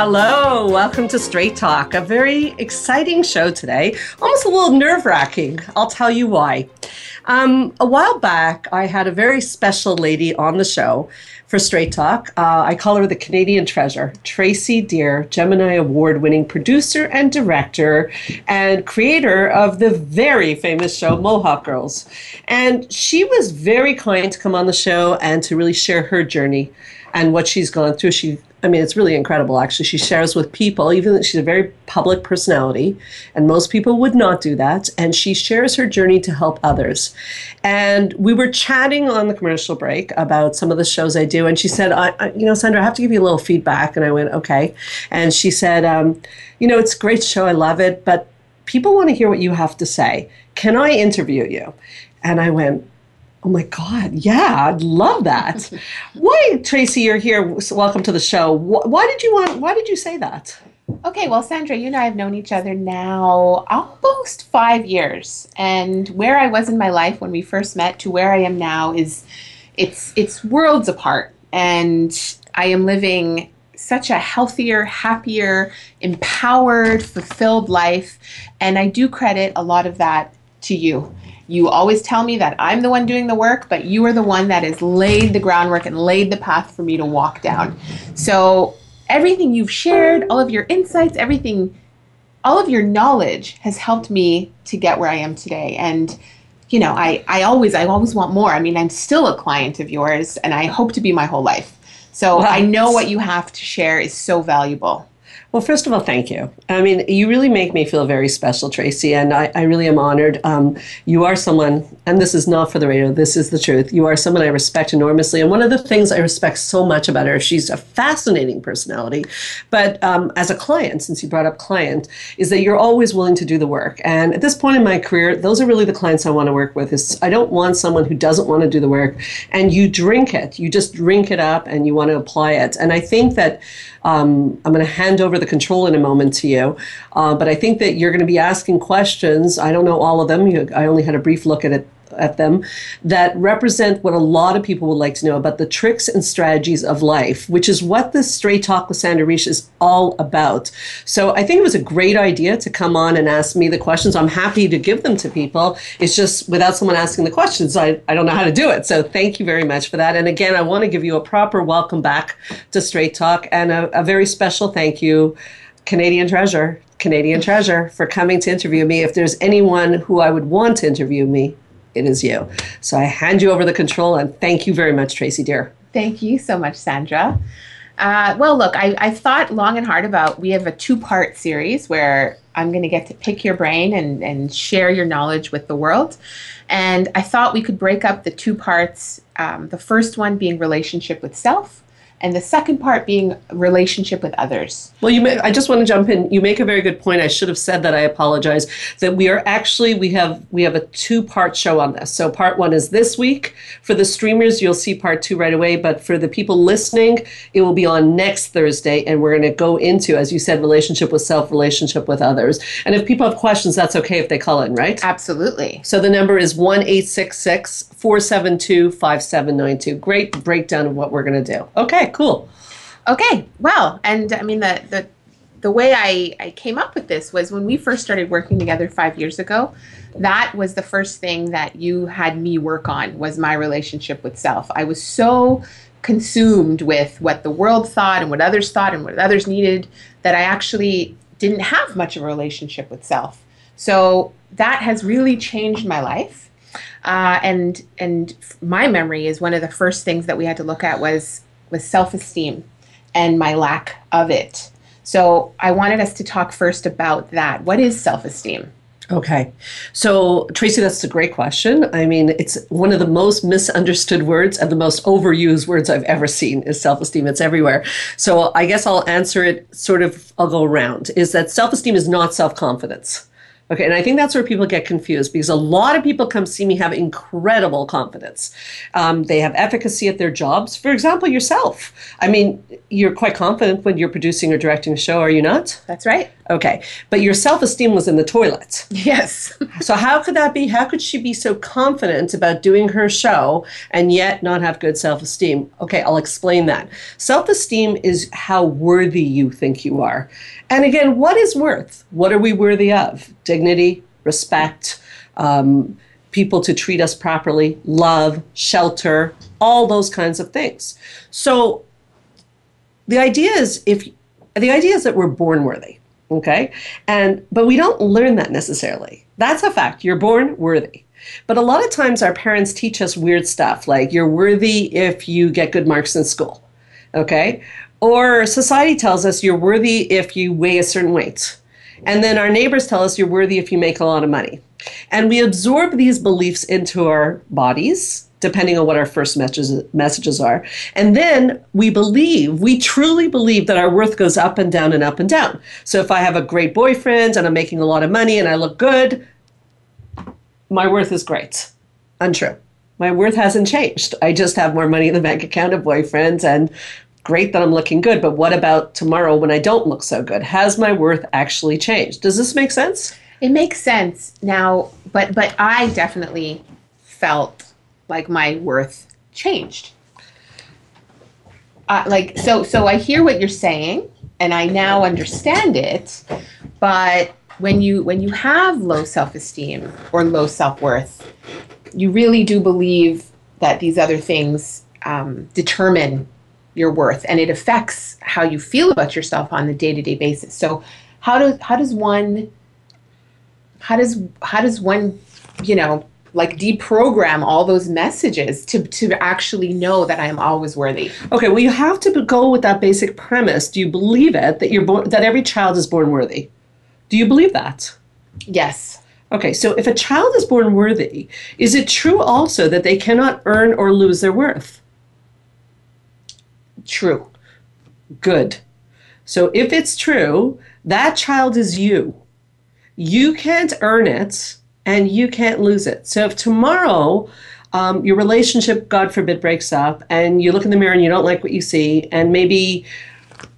Hello, welcome to Straight Talk. A very exciting show today, almost a little nerve wracking. I'll tell you why. Um, a while back, I had a very special lady on the show for Straight Talk. Uh, I call her the Canadian treasure, Tracey Deer, Gemini Award winning producer and director and creator of the very famous show Mohawk Girls. And she was very kind to come on the show and to really share her journey and what she's gone through. She I mean, it's really incredible, actually. She shares with people, even though she's a very public personality, and most people would not do that. And she shares her journey to help others. And we were chatting on the commercial break about some of the shows I do. And she said, I, I, You know, Sandra, I have to give you a little feedback. And I went, Okay. And she said, um, You know, it's a great show. I love it. But people want to hear what you have to say. Can I interview you? And I went, Oh my God, yeah, I'd love that. why, Tracey, you're here. Welcome to the show. Why did you want, why did you say that? Okay, well, Sandra, you and I have known each other now almost five years. And where I was in my life when we first met to where I am now is it's it's worlds apart. And I am living such a healthier, happier, empowered, fulfilled life. And I do credit a lot of that to you. You always tell me that I'm the one doing the work, but you are the one that has laid the groundwork and laid the path for me to walk down. So everything you've shared, all of your insights, everything, all of your knowledge has helped me to get where I am today. And you know, I, I always I always want more. I mean, I'm still a client of yours and I hope to be my whole life. So I know what you have to share is so valuable. Well, first of all, thank you. I mean, you really make me feel very special, Tracey, and I, I really am honored. Um, you are someone, and this is not for the radio, this is the truth. You are someone I respect enormously. And one of the things I respect so much about her, she's a fascinating personality, but um, as a client, since you brought up client, is that you're always willing to do the work. And at this point in my career, those are really the clients I want to work with. Is I don't want someone who doesn't want to do the work, and you drink it. You just drink it up, and you want to apply it. And I think that um, I'm going to hand over the control in a moment to you. Uh, but I think that you're going to be asking questions. I don't know all of them. You, I only had a brief look at it at them that represent what a lot of people would like to know about the tricks and strategies of life, which is what this Straight Talk with Sandra Reich is all about. So I think it was a great idea to come on and ask me the questions. I'm happy to give them to people. It's just without someone asking the questions, I, I don't know how to do it. So thank you very much for that. And again, I want to give you a proper welcome back to Straight Talk and a, a very special thank you, Canadian Treasure. Canadian Treasure for coming to interview me. If there's anyone who I would want to interview me, it is you. So I hand you over the control and thank you very much, Tracey dear. Thank you so much, Sandra. Uh, well, look, I, I thought long and hard about. We have a two part series where I'm going to get to pick your brain and, and share your knowledge with the world. And I thought we could break up the two parts. Um, the first one being relationship with self, and the second part being relationship with others. Well, you may, I just want to jump in. You make a very good point. I should have said that. I apologize. That we are actually we have we have a two part show on this. So part one is this week for the streamers. You'll see part two right away. But for the people listening, it will be on next Thursday, and we're going to go into, as you said, relationship with self, relationship with others. And if people have questions, that's okay if they call in, right? Absolutely. So the number is one eight six six 472 5792. Great breakdown of what we're going to do. Okay, cool. Okay, well, and I mean, the, the, the way I, I came up with this was when we first started working together five years ago, that was the first thing that you had me work on was my relationship with self. I was so consumed with what the world thought and what others thought and what others needed that I actually didn't have much of a relationship with self. So that has really changed my life uh, and and my memory is one of the first things that we had to look at was was self esteem and my lack of it. So I wanted us to talk first about that. What is self esteem? Okay. So, Tracey, that's a great question. I mean, it's one of the most misunderstood words and the most overused words I've ever seen is self esteem. It's everywhere. So, I guess I'll answer it sort of, I'll go around is that self esteem is not self confidence. Okay, and I think that's where people get confused because a lot of people come see me have incredible confidence. Um, they have efficacy at their jobs. For example, yourself. I mean, you're quite confident when you're producing or directing a show, are you not? That's right. Okay, but your self esteem was in the toilet. Yes. so, how could that be? How could she be so confident about doing her show and yet not have good self esteem? Okay, I'll explain that. Self esteem is how worthy you think you are. And again, what is worth? What are we worthy of? Dignity, respect, um, people to treat us properly, love, shelter, all those kinds of things. So, the idea is if the idea is that we're born worthy okay? And but we don't learn that necessarily. That's a fact. You're born worthy. But a lot of times our parents teach us weird stuff like you're worthy if you get good marks in school. Okay? Or society tells us you're worthy if you weigh a certain weight. And then our neighbors tell us you're worthy if you make a lot of money. And we absorb these beliefs into our bodies depending on what our first messages, messages are. And then we believe, we truly believe that our worth goes up and down and up and down. So if I have a great boyfriend and I'm making a lot of money and I look good, my worth is great. Untrue. My worth hasn't changed. I just have more money in the bank account of boyfriends and great that I'm looking good. But what about tomorrow when I don't look so good? Has my worth actually changed? Does this make sense? It makes sense now, but but I definitely felt like my worth changed. Uh, like so so I hear what you're saying and I now understand it, but when you when you have low self-esteem or low self-worth, you really do believe that these other things um, determine your worth and it affects how you feel about yourself on the day-to-day basis. So how does how does one how does how does one you know like deprogram all those messages to to actually know that I am always worthy. Okay, well you have to go with that basic premise. Do you believe it that you're born that every child is born worthy? Do you believe that? Yes. Okay, so if a child is born worthy, is it true also that they cannot earn or lose their worth? True. Good. So if it's true, that child is you. You can't earn it and you can't lose it. So if tomorrow um, your relationship, God forbid, breaks up and you look in the mirror and you don't like what you see, and maybe,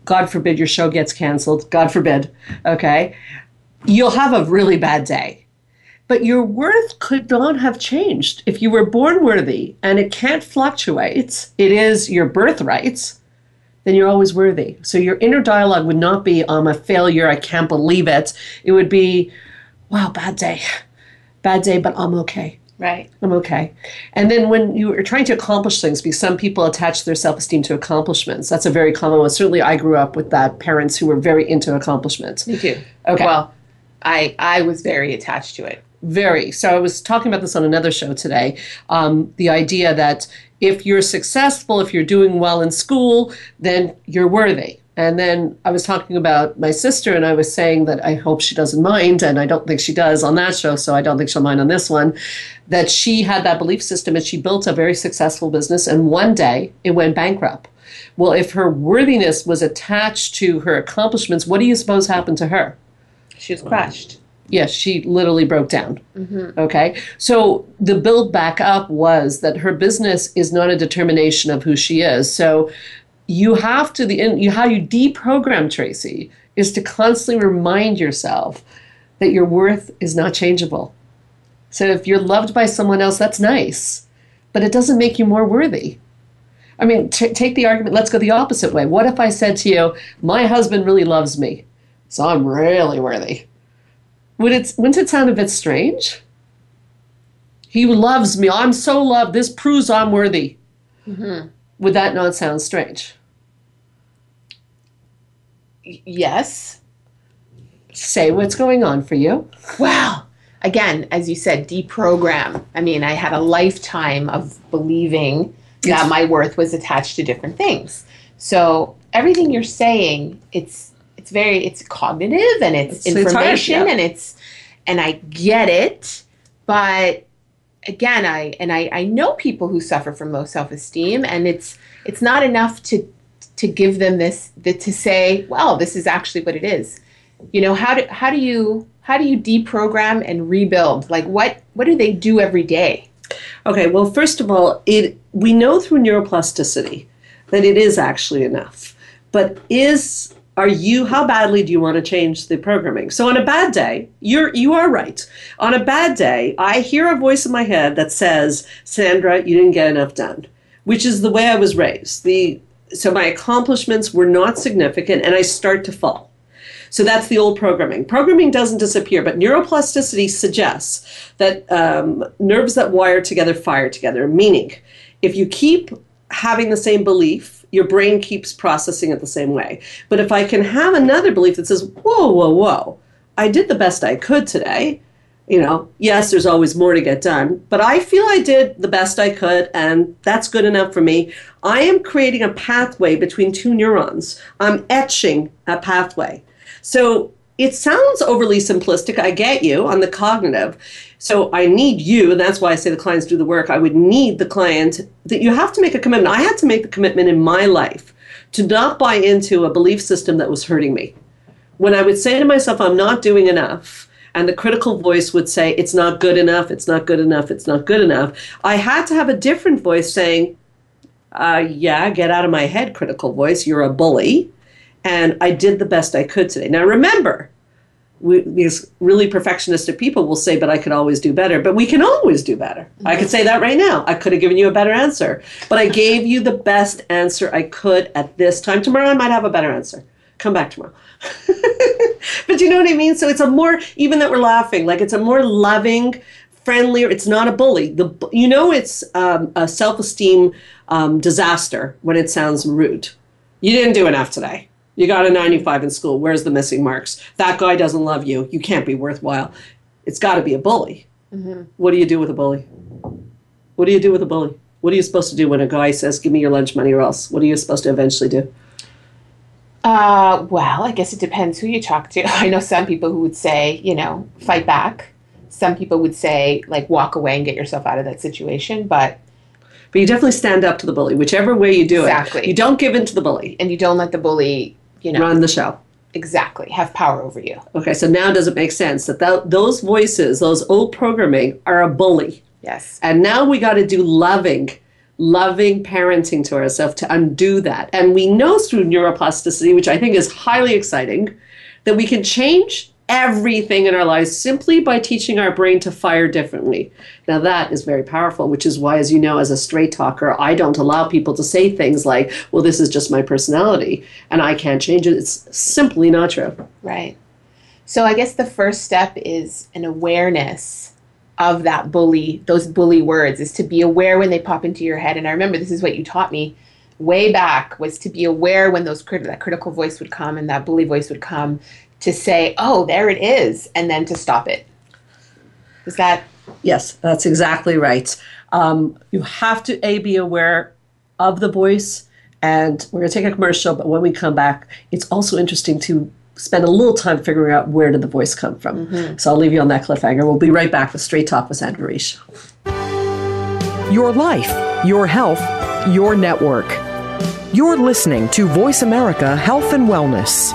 God forbid, your show gets canceled, God forbid, okay, you'll have a really bad day. But your worth could not have changed. If you were born worthy and it can't fluctuate, it is your birthright, then you're always worthy. So your inner dialogue would not be, I'm a failure, I can't believe it. It would be, wow, bad day bad day, but I'm okay. Right. I'm okay. And then when you are trying to accomplish things, because some people attach their self esteem to accomplishments, that's a very common one. Certainly, I grew up with that parents who were very into accomplishments. Me too. Okay. Well, I I was very attached to it. Very. So I was talking about this on another show today. Um, the idea that if you're successful, if you're doing well in school, then you're worthy. And then I was talking about my sister, and I was saying that I hope she doesn't mind, and I don't think she does on that show, so I don't think she'll mind on this one. That she had that belief system and she built a very successful business, and one day it went bankrupt. Well, if her worthiness was attached to her accomplishments, what do you suppose happened to her? She was crushed. Yes, she literally broke down. Mm-hmm. Okay. So the build back up was that her business is not a determination of who she is. So you have to the you how you deprogram Tracey is to constantly remind yourself that your worth is not changeable. So if you're loved by someone else, that's nice, but it doesn't make you more worthy. I mean, t- take the argument. Let's go the opposite way. What if I said to you, "My husband really loves me, so I'm really worthy"? Would it wouldn't it sound a bit strange? He loves me. I'm so loved. This proves I'm worthy. Mm-hmm. Would that not sound strange? Yes. Say what's going on for you. Well, again, as you said, deprogram. I mean, I had a lifetime of believing yes. that my worth was attached to different things. So everything you're saying, it's it's very it's cognitive and it's, it's information hard, yeah. and it's and I get it, but again, I and I, I know people who suffer from low self-esteem and it's it's not enough to to give them this the, to say, well, this is actually what it is. You know, how do how do you how do you deprogram and rebuild? Like what what do they do every day? Okay, well, first of all, it we know through neuroplasticity that it is actually enough. But is are you how badly do you want to change the programming? So on a bad day, you're you are right. On a bad day, I hear a voice in my head that says, "Sandra, you didn't get enough done." Which is the way I was raised. The so my accomplishments were not significant and I start to fall. So that's the old programming. Programming doesn't disappear, but neuroplasticity suggests that um, nerves that wire together fire together, meaning if you keep having the same belief, your brain keeps processing it the same way. But if I can have another belief that says, whoa, whoa, whoa, I did the best I could today. You know, yes, there's always more to get done, but I feel I did the best I could, and that's good enough for me. I am creating a pathway between two neurons. I'm etching a pathway. So it sounds overly simplistic. I get you on the cognitive. So I need you, and that's why I say the clients do the work. I would need the client that you have to make a commitment. I had to make the commitment in my life to not buy into a belief system that was hurting me. When I would say to myself, I'm not doing enough, and the critical voice would say, It's not good enough, it's not good enough, it's not good enough, I had to have a different voice saying, uh, Yeah, get out of my head, critical voice, you're a bully and I did the best I could today. Now remember, we, these really perfectionistic people will say, but I could always do better. But we can always do better. Mm-hmm. I could say that right now. I could have given you a better answer. But I gave you the best answer I could at this time. Tomorrow I might have a better answer. Come back tomorrow. but you know what I mean? So it's a more, even that we're laughing, like it's a more loving, friendlier, it's not a bully. The You know it's um, a self-esteem um, disaster when it sounds rude. You didn't do enough today you got a 95 in school. Where's the missing marks? That guy doesn't love you. You can't be worthwhile. It's got to be a bully. Mm-hmm. What do you do with a bully? What do you do with a bully? What are you supposed to do when a guy says, "Give me your lunch money," or else? What are you supposed to eventually do? Uh, well, I guess it depends who you talk to. I know some people who would say, you know, fight back. Some people would say, like, walk away and get yourself out of that situation. But but you definitely stand up to the bully, whichever way you do it. exactly. it. You don't give in to the bully, and you don't let the bully you know run the show exactly have power over you okay so now does it make sense that th- those voices those old programming are a bully yes and now we got to do loving loving parenting to ourselves to undo that and we know through neuroplasticity which i think is highly exciting that we can change everything in our lives simply by teaching our brain to fire differently. Now, that is very powerful, which is why, as you know, as a straight talker, I don't allow people to say things like, well, this is just my personality and I can't change it. It's simply not true. Right. So, I guess the first step is an awareness of that bully, those bully words, is to be aware when they pop into your head. And I remember this is what you taught me way back was to be aware when those crit- that critical voice would come and that bully voice would come to say, oh, there it is, and then to stop it. Is that? Yes, that's exactly right. Um, you have to a be aware of the voice, and we're going to take a commercial. But when we come back, it's also interesting to spend a little time figuring out where did the voice come from. Mm-hmm. So I'll leave you on that cliffhanger. We'll be right back with Straight Talk with Sandra Reich. Your life, your health, your network. You're listening to Voice America Health and Wellness.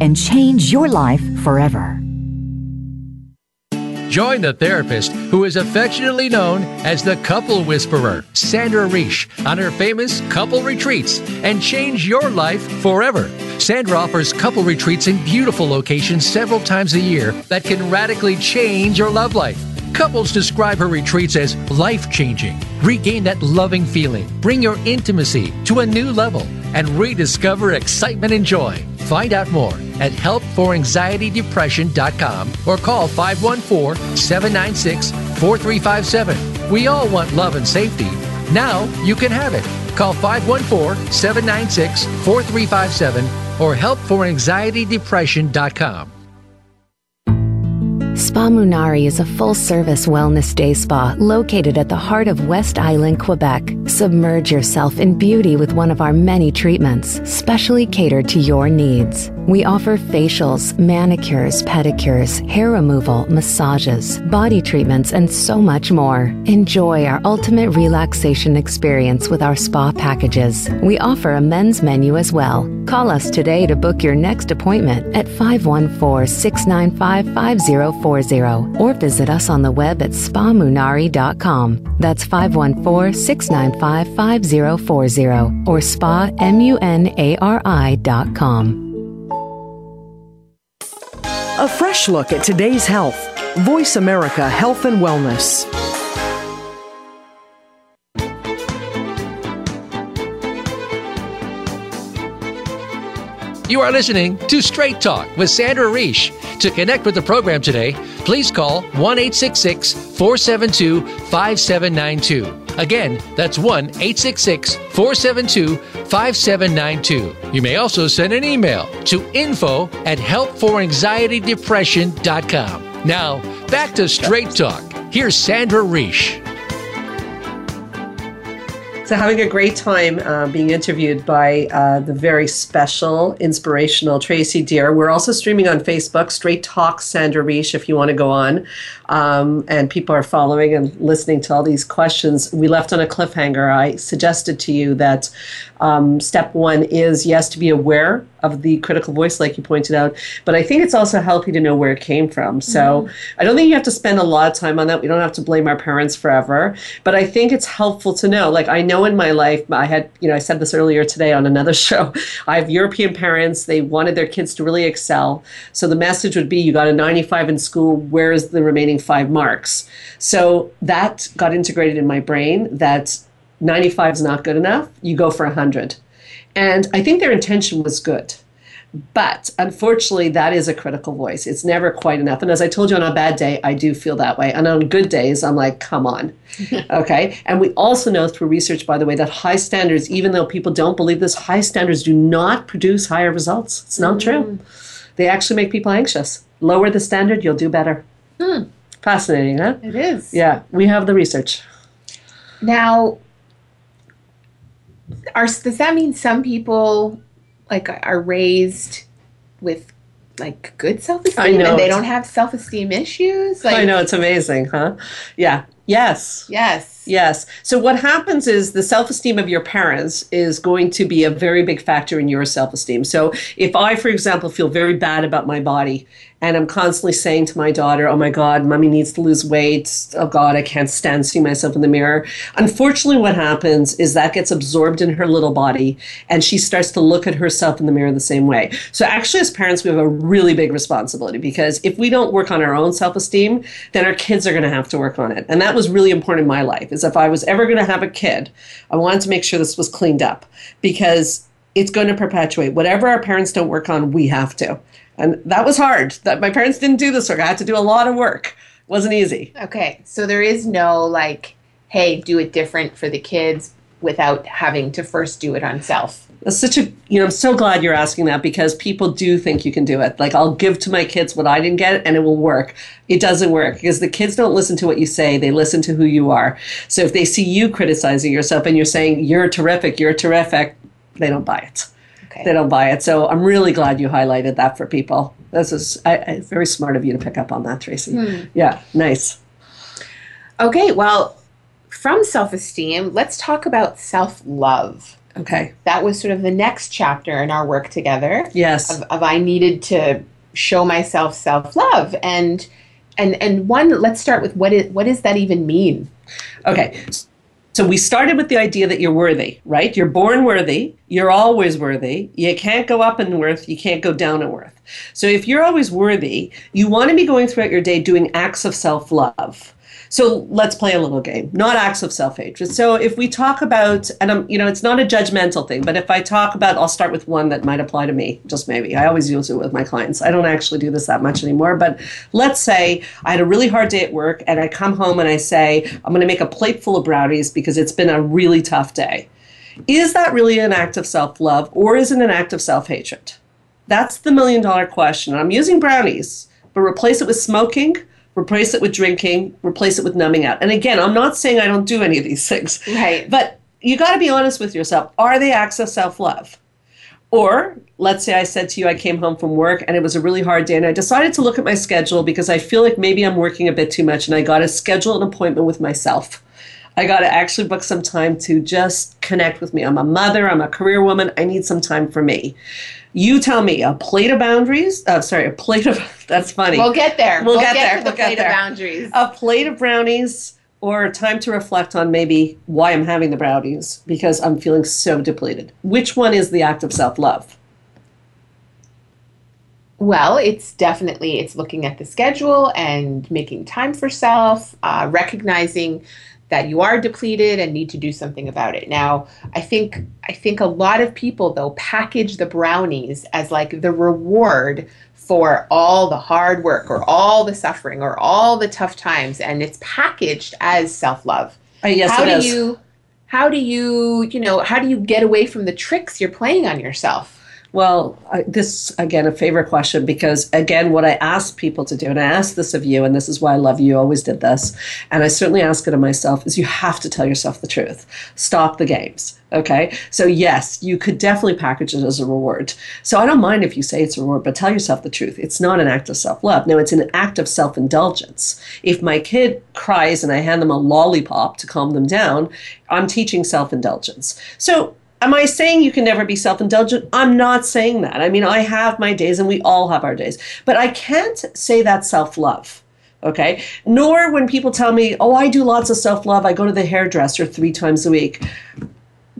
and change your life forever. Join the therapist who is affectionately known as the couple whisperer, Sandra Reich, on her famous couple retreats and change your life forever. Sandra offers couple retreats in beautiful locations several times a year that can radically change your love life. Couples describe her retreats as life changing. Regain that loving feeling, bring your intimacy to a new level, and rediscover excitement and joy. Find out more at helpforanxietydepression.com or call 514 796 4357. We all want love and safety. Now you can have it. Call 514 796 4357 or helpforanxietydepression.com. Spa Munari is a full service wellness day spa located at the heart of West Island, Quebec. Submerge yourself in beauty with one of our many treatments, specially catered to your needs. We offer facials, manicures, pedicures, hair removal, massages, body treatments, and so much more. Enjoy our ultimate relaxation experience with our spa packages. We offer a men's menu as well. Call us today to book your next appointment at 514 695 5040 or visit us on the web at spamunari.com. That's 514 695 5040 or spamunari.com. A fresh look at today's health. Voice America Health and Wellness. You are listening to Straight Talk with Sandra Reich. To connect with the program today, please call 1 472 5792. Again, that's 1 866 472 5792. You may also send an email to info at helpforanxietydepression.com. Now, back to Straight Talk. Here's Sandra Reich. So, having a great time uh, being interviewed by uh, the very special, inspirational Tracey Deer. We're also streaming on Facebook, Straight Talk Sandra Reich, if you want to go on. Um, and people are following and listening to all these questions. We left on a cliffhanger. I suggested to you that um, step one is yes, to be aware of the critical voice, like you pointed out, but I think it's also healthy to know where it came from. So mm-hmm. I don't think you have to spend a lot of time on that. We don't have to blame our parents forever, but I think it's helpful to know. Like I know in my life, I had, you know, I said this earlier today on another show. I have European parents. They wanted their kids to really excel. So the message would be you got a 95 in school. Where is the remaining five marks? So that got integrated in my brain that 95 is not good enough. You go for 100. And I think their intention was good. But unfortunately, that is a critical voice. It's never quite enough. And as I told you on a bad day, I do feel that way. And on good days, I'm like, come on. okay. And we also know through research, by the way, that high standards, even though people don't believe this, high standards do not produce higher results. It's not mm-hmm. true. They actually make people anxious. Lower the standard, you'll do better. Hmm. Fascinating, huh? It is. Yeah, we have the research. Now, are does that mean some people like are raised with like good self-esteem? And they don't have self-esteem issues? Like i know it's amazing huh? Yeah. Yes. Yes yes so what happens is the self-esteem of your parents is going to be a very big factor in your self-esteem so if i for example feel very bad about my body and I'm constantly saying to my daughter, Oh my God, mommy needs to lose weight. Oh God, I can't stand seeing myself in the mirror. Unfortunately, what happens is that gets absorbed in her little body and she starts to look at herself in the mirror the same way. So, actually, as parents, we have a really big responsibility because if we don't work on our own self esteem, then our kids are going to have to work on it. And that was really important in my life is if I was ever going to have a kid, I wanted to make sure this was cleaned up because it's going to perpetuate whatever our parents don't work on we have to and that was hard. That my parents didn't do this work. I had to do a lot of work. It wasn't easy. Okay, so there is no like, hey, do it different for the kids without having to first do it on self. That's such a you know I'm so glad you're asking that because people do think you can do it. Like I'll give to my kids what I didn't get and it will work. It doesn't work because the kids don't listen to what you say; they listen to who you are. So if they see you criticizing yourself and you're saying you're terrific, you're terrific, they don't buy it. Okay. They don't buy it. So I'm really glad you highlighted that for people. This is I, I, very smart of you to pick up on that, Tracey. Hmm. Yeah, nice. Okay, well, from self esteem, let's talk about self love. Okay. That was sort of the next chapter in our work together. Yes. Of, of I needed to show myself self love. And and and one, let's start with what is what does that even mean? Okay. So we started with the idea that you're worthy, right? You're born worthy. You're always worthy. You can't go up in worth. You can't go down in worth. So if you're always worthy, you want to be going throughout your day doing acts of self love. So let's play a little game, not acts of self hatred. So if we talk about, and I'm, you know, it's not a judgmental thing, but if I talk about, I'll start with one that might apply to me, just maybe. I always use it with my clients. I don't actually do this that much anymore, but let's say I had a really hard day at work and I come home and I say, I'm going to make a plate full of brownies because it's been a really tough day. Is that really an act of self love or is it an act of self hatred? That's the million dollar question. I'm using brownies, but replace it with smoking replace it with drinking, replace it with numbing out. And again, I'm not saying I don't do any of these things. Right. But you got to be honest with yourself. Are they acts of self love? Or let's say I said to you, I came home from work and it was a really hard day, and I decided to look at my schedule because I feel like maybe I'm working a bit too much, and I got to schedule an appointment with myself. I got to actually book some time to just connect with me. I'm a mother, I'm a career woman, I need some time for me. You tell me a plate of boundaries. Uh, sorry, a plate of. That's funny. We'll get there. We'll, we'll get, get, there. we'll plate get there. of boundaries. A plate of brownies, or time to reflect on maybe why I'm having the brownies because I'm feeling so depleted. Which one is the act of self love? Well, it's definitely it's looking at the schedule and making time for self, uh, recognizing that you are depleted and need to do something about it. Now, I think I think a lot of people though package the brownies as like the reward for all the hard work or all the suffering or all the tough times and it's packaged as self-love. Uh, yes, how it do is. you how do you, you know, how do you get away from the tricks you're playing on yourself? Well, I, this again a favorite question because again, what I ask people to do, and I ask this of you, and this is why I love you. Always did this, and I certainly ask it of myself. Is you have to tell yourself the truth. Stop the games. Okay, so yes, you could definitely package it as a reward. So I don't mind if you say it's a reward, but tell yourself the truth. It's not an act of self love. No, it's an act of self indulgence. If my kid cries and I hand them a lollipop to calm them down, I'm teaching self indulgence. So Am I saying you can never be self indulgent? I'm not saying that. I mean, I have my days and we all have our days, but I can't say that self love. Okay. Nor when people tell me, oh, I do lots of self love, I go to the hairdresser three times a week.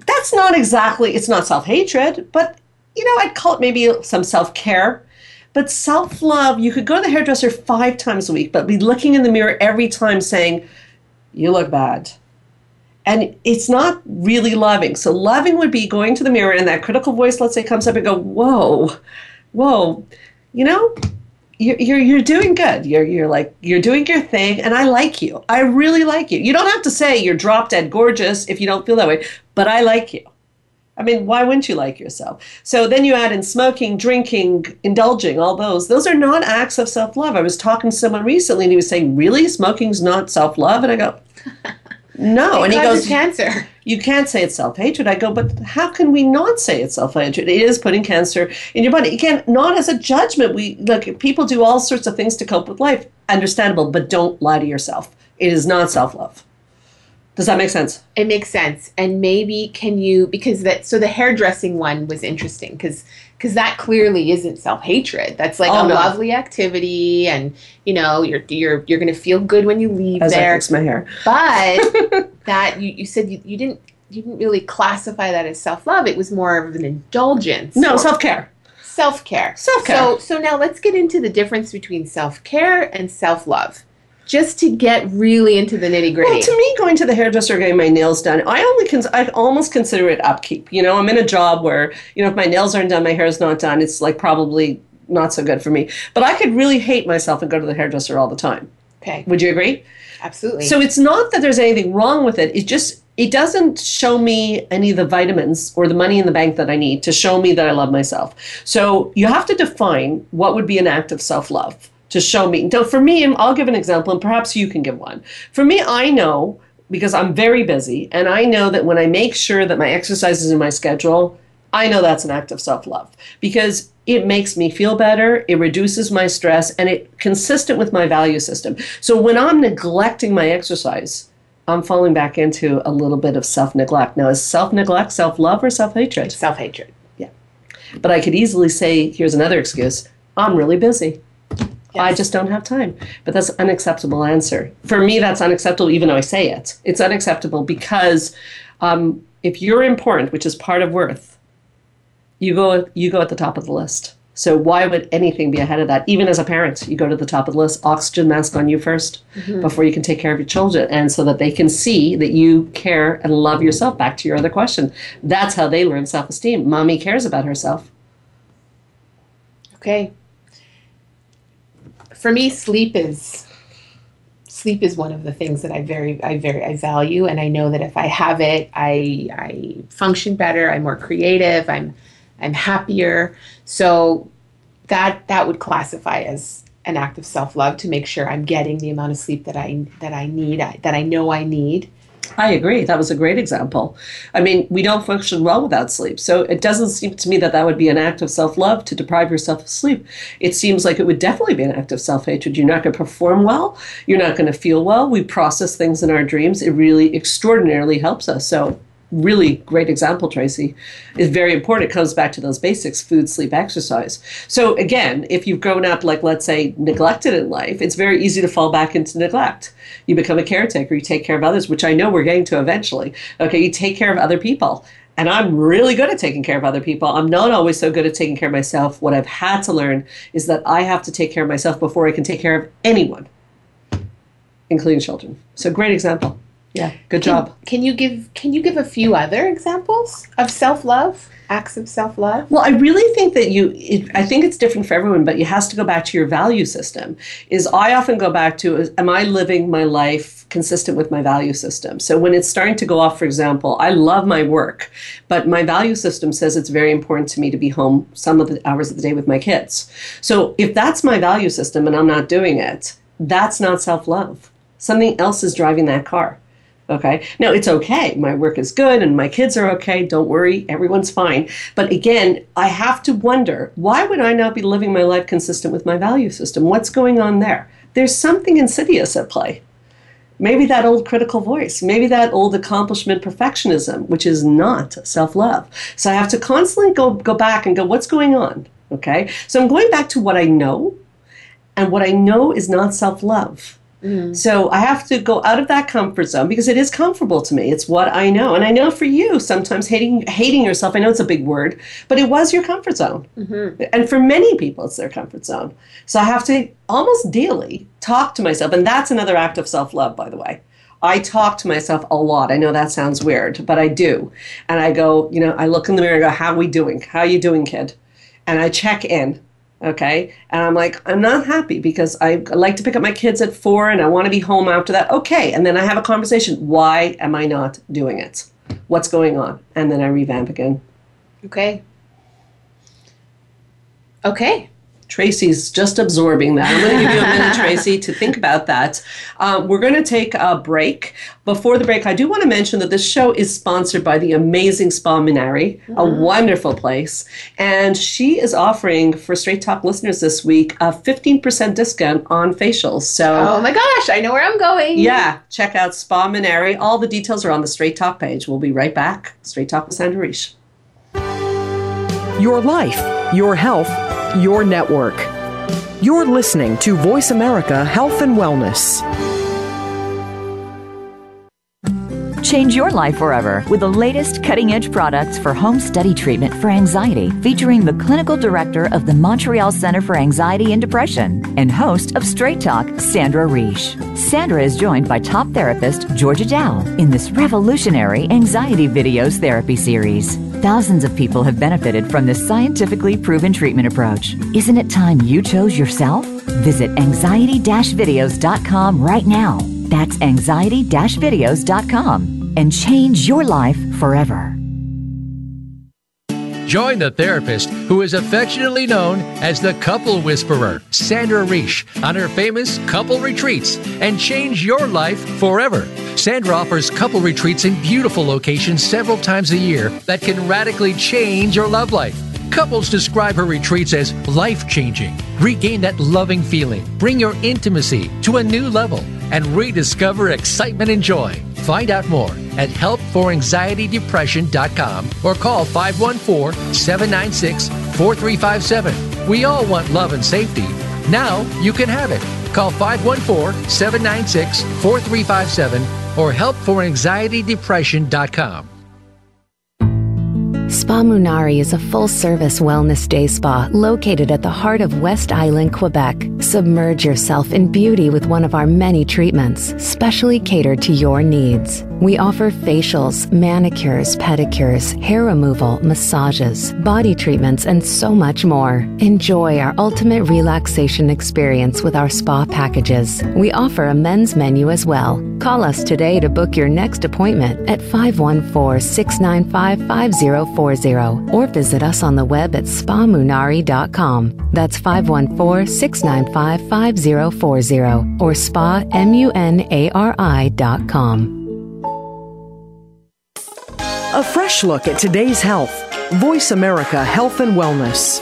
That's not exactly, it's not self hatred, but you know, I'd call it maybe some self care. But self love, you could go to the hairdresser five times a week, but be looking in the mirror every time saying, you look bad and it's not really loving. So loving would be going to the mirror and that critical voice, let's say, comes up and go, "Whoa, whoa, you know, you're you're, you're doing good. You're you're like you're doing your thing, and I like you. I really like you. You don't have to say you're drop dead gorgeous if you don't feel that way, but I like you." I mean, why wouldn't you like yourself? So then you add in smoking, drinking, indulging, all those. Those are not acts of self love. I was talking to someone recently and he was saying, Really? Smoking's not self love? And I go, No. It and he goes, cancer. You can't say it's self hatred. I go, But how can we not say it's self hatred? It is putting cancer in your body. Again, not as a judgment. We look, people do all sorts of things to cope with life. Understandable, but don't lie to yourself. It is not self love. Does that make sense? It makes sense. And maybe can you because that so the hairdressing one was interesting because because that clearly isn't self-hatred. That's like Oh, a no. lovely activity and you know, you're you're you're going to feel good when you leave As I fix my hair. But that you, you said you, you didn't you didn't really classify that as self-love. It was more of an indulgence. No, self care. self-care. Self-care. So so now let's get into the difference between self-care and self-love. Just to get really into the nitty-gritty. Well, to me, going to the hairdresser, getting my nails done, I only cons- I almost consider it upkeep. You know, I'm in a job where you know if my nails aren't done, my hair is not done. It's like probably not so good for me. But I could really hate myself and go to the hairdresser all the time. okay. Would you agree? Absolutely. So it's not that there's anything wrong with it. It just it doesn't show me any of the vitamins or the money in the bank that I need to show me that I love myself. So you have to define what would be an act of self-love to show me. So for me, I'll give an example, and perhaps you can give one. For me, I know because I'm very busy, and I know that when I make sure that my exercise is in my schedule, I know that's an act of self-love because it makes me feel better, it reduces my stress, and it consistent with my value system. So when I'm neglecting my exercise, I'm falling back into a little bit of self-neglect. Now, is self-neglect self-love or self-hatred? self-hatred. Yeah. But I could easily say, here's another excuse: I'm really busy. I just don't have time. But that's unacceptable answer. For me, that's unacceptable, even though I say it. It's unacceptable because um, if you're important, which is part of worth, you go you go at the top of the list. So why would anything be ahead of that? Even as a parent, you go to the top of the list, oxygen mask on you 1st mm-hmm. before you can take care of your children. And so that they can see that you care and love yourself. Back to your other question. That's how they learn self esteem. Mommy cares about herself. Okay. For me, sleep is sleep is one of the things that I very I very I value and I know that if I have it I I function better I'm more creative I'm I'm happier. So that that would classify as an act of self-love to make sure I'm getting the amount of sleep that I that I need I, that I know I need I agree. That was a great example. I mean, we don't function well without sleep. So it doesn't seem to me that that would be an act of self love to deprive yourself of sleep. It seems like it would definitely be an act of self hatred. You're not going to perform well. You're not going to feel well. We process things in our dreams. It really extraordinarily helps us. So really great example, Tracey, is very important. It comes back to those basics food, sleep, exercise. So, again, if you've grown up, like, let's say, neglected in life, it's very easy to fall back into neglect. You become a caretaker, you take care of others, which I know we're getting to eventually. Okay, you take care of other people. And I'm really good at taking care of other people. I'm not always so good at taking care of myself. What I've had to learn is that I have to take care of myself before I can take care of anyone, including children. So, great example. Yeah, good job. Can you give Can you give a few other examples of self love? Acts of self love? Well, I really think that you, it, I think it's different for everyone, but it has to go back to your value system. Is I often go back to, am I living my life consistent with my value system? So when it's starting to go off, for example, I love my work, but my value system says it's very important to me to be home some of the hours of the day with my kids. So if that's my value system and I'm not doing it, that's not self love. Something else is driving that car. Okay. Now it's okay. My work is good and my kids are okay. Don't worry. Everyone's fine. But again, I have to wonder why would I not be living my life consistent with my value system? What's going on there? There's something insidious at play. Maybe that old critical voice, maybe that old accomplishment perfectionism, which is not self love. So I have to constantly go, go back and go, what's going on? Okay. So I'm going back to what I know, and what I know is not self love. Mm. So I have to go out of that comfort zone because it is comfortable to me. It's what I know. And I know for you, sometimes hating hating yourself, I know it's a big word, but it was your comfort zone. Mm-hmm. And for many people, it's their comfort zone. So I have to almost daily talk to myself. And that's another act of self love, by the way. I talk to myself a lot. I know that sounds weird, but I do. And I go, you know, I look in the mirror and go, How are we doing? How are you doing, kid? And I check in okay? And i'm like i'm not happy because i like to pick up my kids at four and i want to be home after that okay. And then i have a conversation why am i not doing it? What's going on? And then i revamp again. Okay. Okay Tracey's just absorbing that. I'm going to give you a minute, Tracey, to think about that. Um, we're going to take a break. Before the break, I do want to mention that this show is sponsored by the amazing Spa Munari, mm-hmm. a wonderful place. And she is offering for Straight Talk listeners this week a 15% discount on facials. So, oh my gosh, I know where I'm going. Yeah, check out Spa Munari. All the details are on the Straight Talk page. We'll be right back. Straight Talk with Sandra Reich. Your life, your health your network. You're listening to Voice America Health and Wellness. Change your life forever with the latest cutting edge products for home study treatment for anxiety, featuring the clinical director of the Montreal Center for Anxiety and Depression and host of Straight Talk, Sandra Reich. Sandra is joined by top therapist Georgia Dow in this revolutionary anxiety videos therapy series. Thousands of people have benefited from this scientifically proven treatment approach. Isn't it time you chose yourself? Visit anxiety videos.com right now. That's anxiety videos.com and change your life forever. Join the therapist who is affectionately known as the couple whisperer, Sandra Reich, on her famous couple retreats and change your life forever. Sandra offers couple retreats in beautiful locations several times a year that can radically change your love life. Couples describe her retreats as life changing. Regain that loving feeling, bring your intimacy to a new level, and rediscover excitement and joy. Find out more at helpforanxietydepression.com or call 514 796 4357. We all want love and safety. Now you can have it. Call 514 796 4357 or helpforanxietydepression.com. Spa Munari is a full service wellness day spa located at the heart of West Island, Quebec. Submerge yourself in beauty with one of our many treatments, specially catered to your needs. We offer facials, manicures, pedicures, hair removal, massages, body treatments, and so much more. Enjoy our ultimate relaxation experience with our spa packages. We offer a men's menu as well. Call us today to book your next appointment at 514 695 5040 or visit us on the web at spamunari.com. That's 514 695 5040 or spamunari.com. A fresh look at today's health. Voice America Health and Wellness.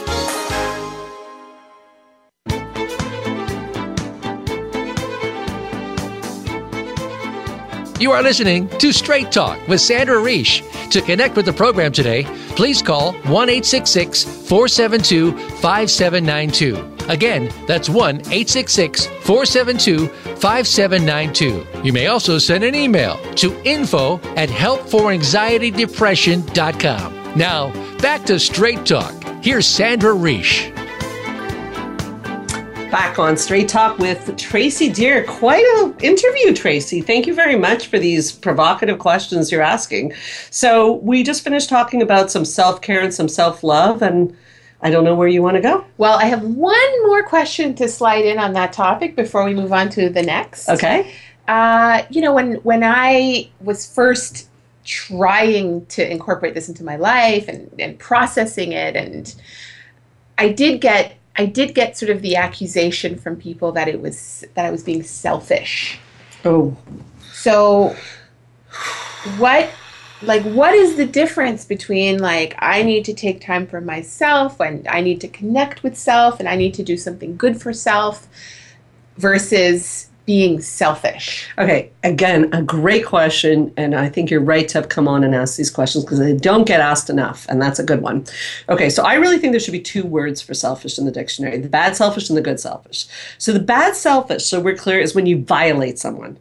You are listening to Straight Talk with Sandra Reich. To connect with the program today, please call 1 472 5792. Again, that's 1 866 472 5792. You may also send an email to info at helpforanxietydepression.com. Now, back to Straight Talk. Here's Sandra Reich. Back on Straight Talk with Tracey Deer. Quite an interview, Tracey. Thank you very much for these provocative questions you're asking. So, we just finished talking about some self care and some self love, and I don't know where you want to go. Well, I have one more question to slide in on that topic before we move on to the next. Okay. Uh, you know, when when I was first trying to incorporate this into my life and, and processing it, and I did get I did get sort of the accusation from people that it was that I was being selfish. Oh. So what like what is the difference between like I need to take time for myself and I need to connect with self and I need to do something good for self versus being selfish? Okay, again, a great question, and I think you're right to have come on and ask these questions because they don't get asked enough, and that's a good one. Okay, so I really think there should be two words for selfish in the dictionary the bad selfish and the good selfish. So the bad selfish, so we're clear, is when you violate someone.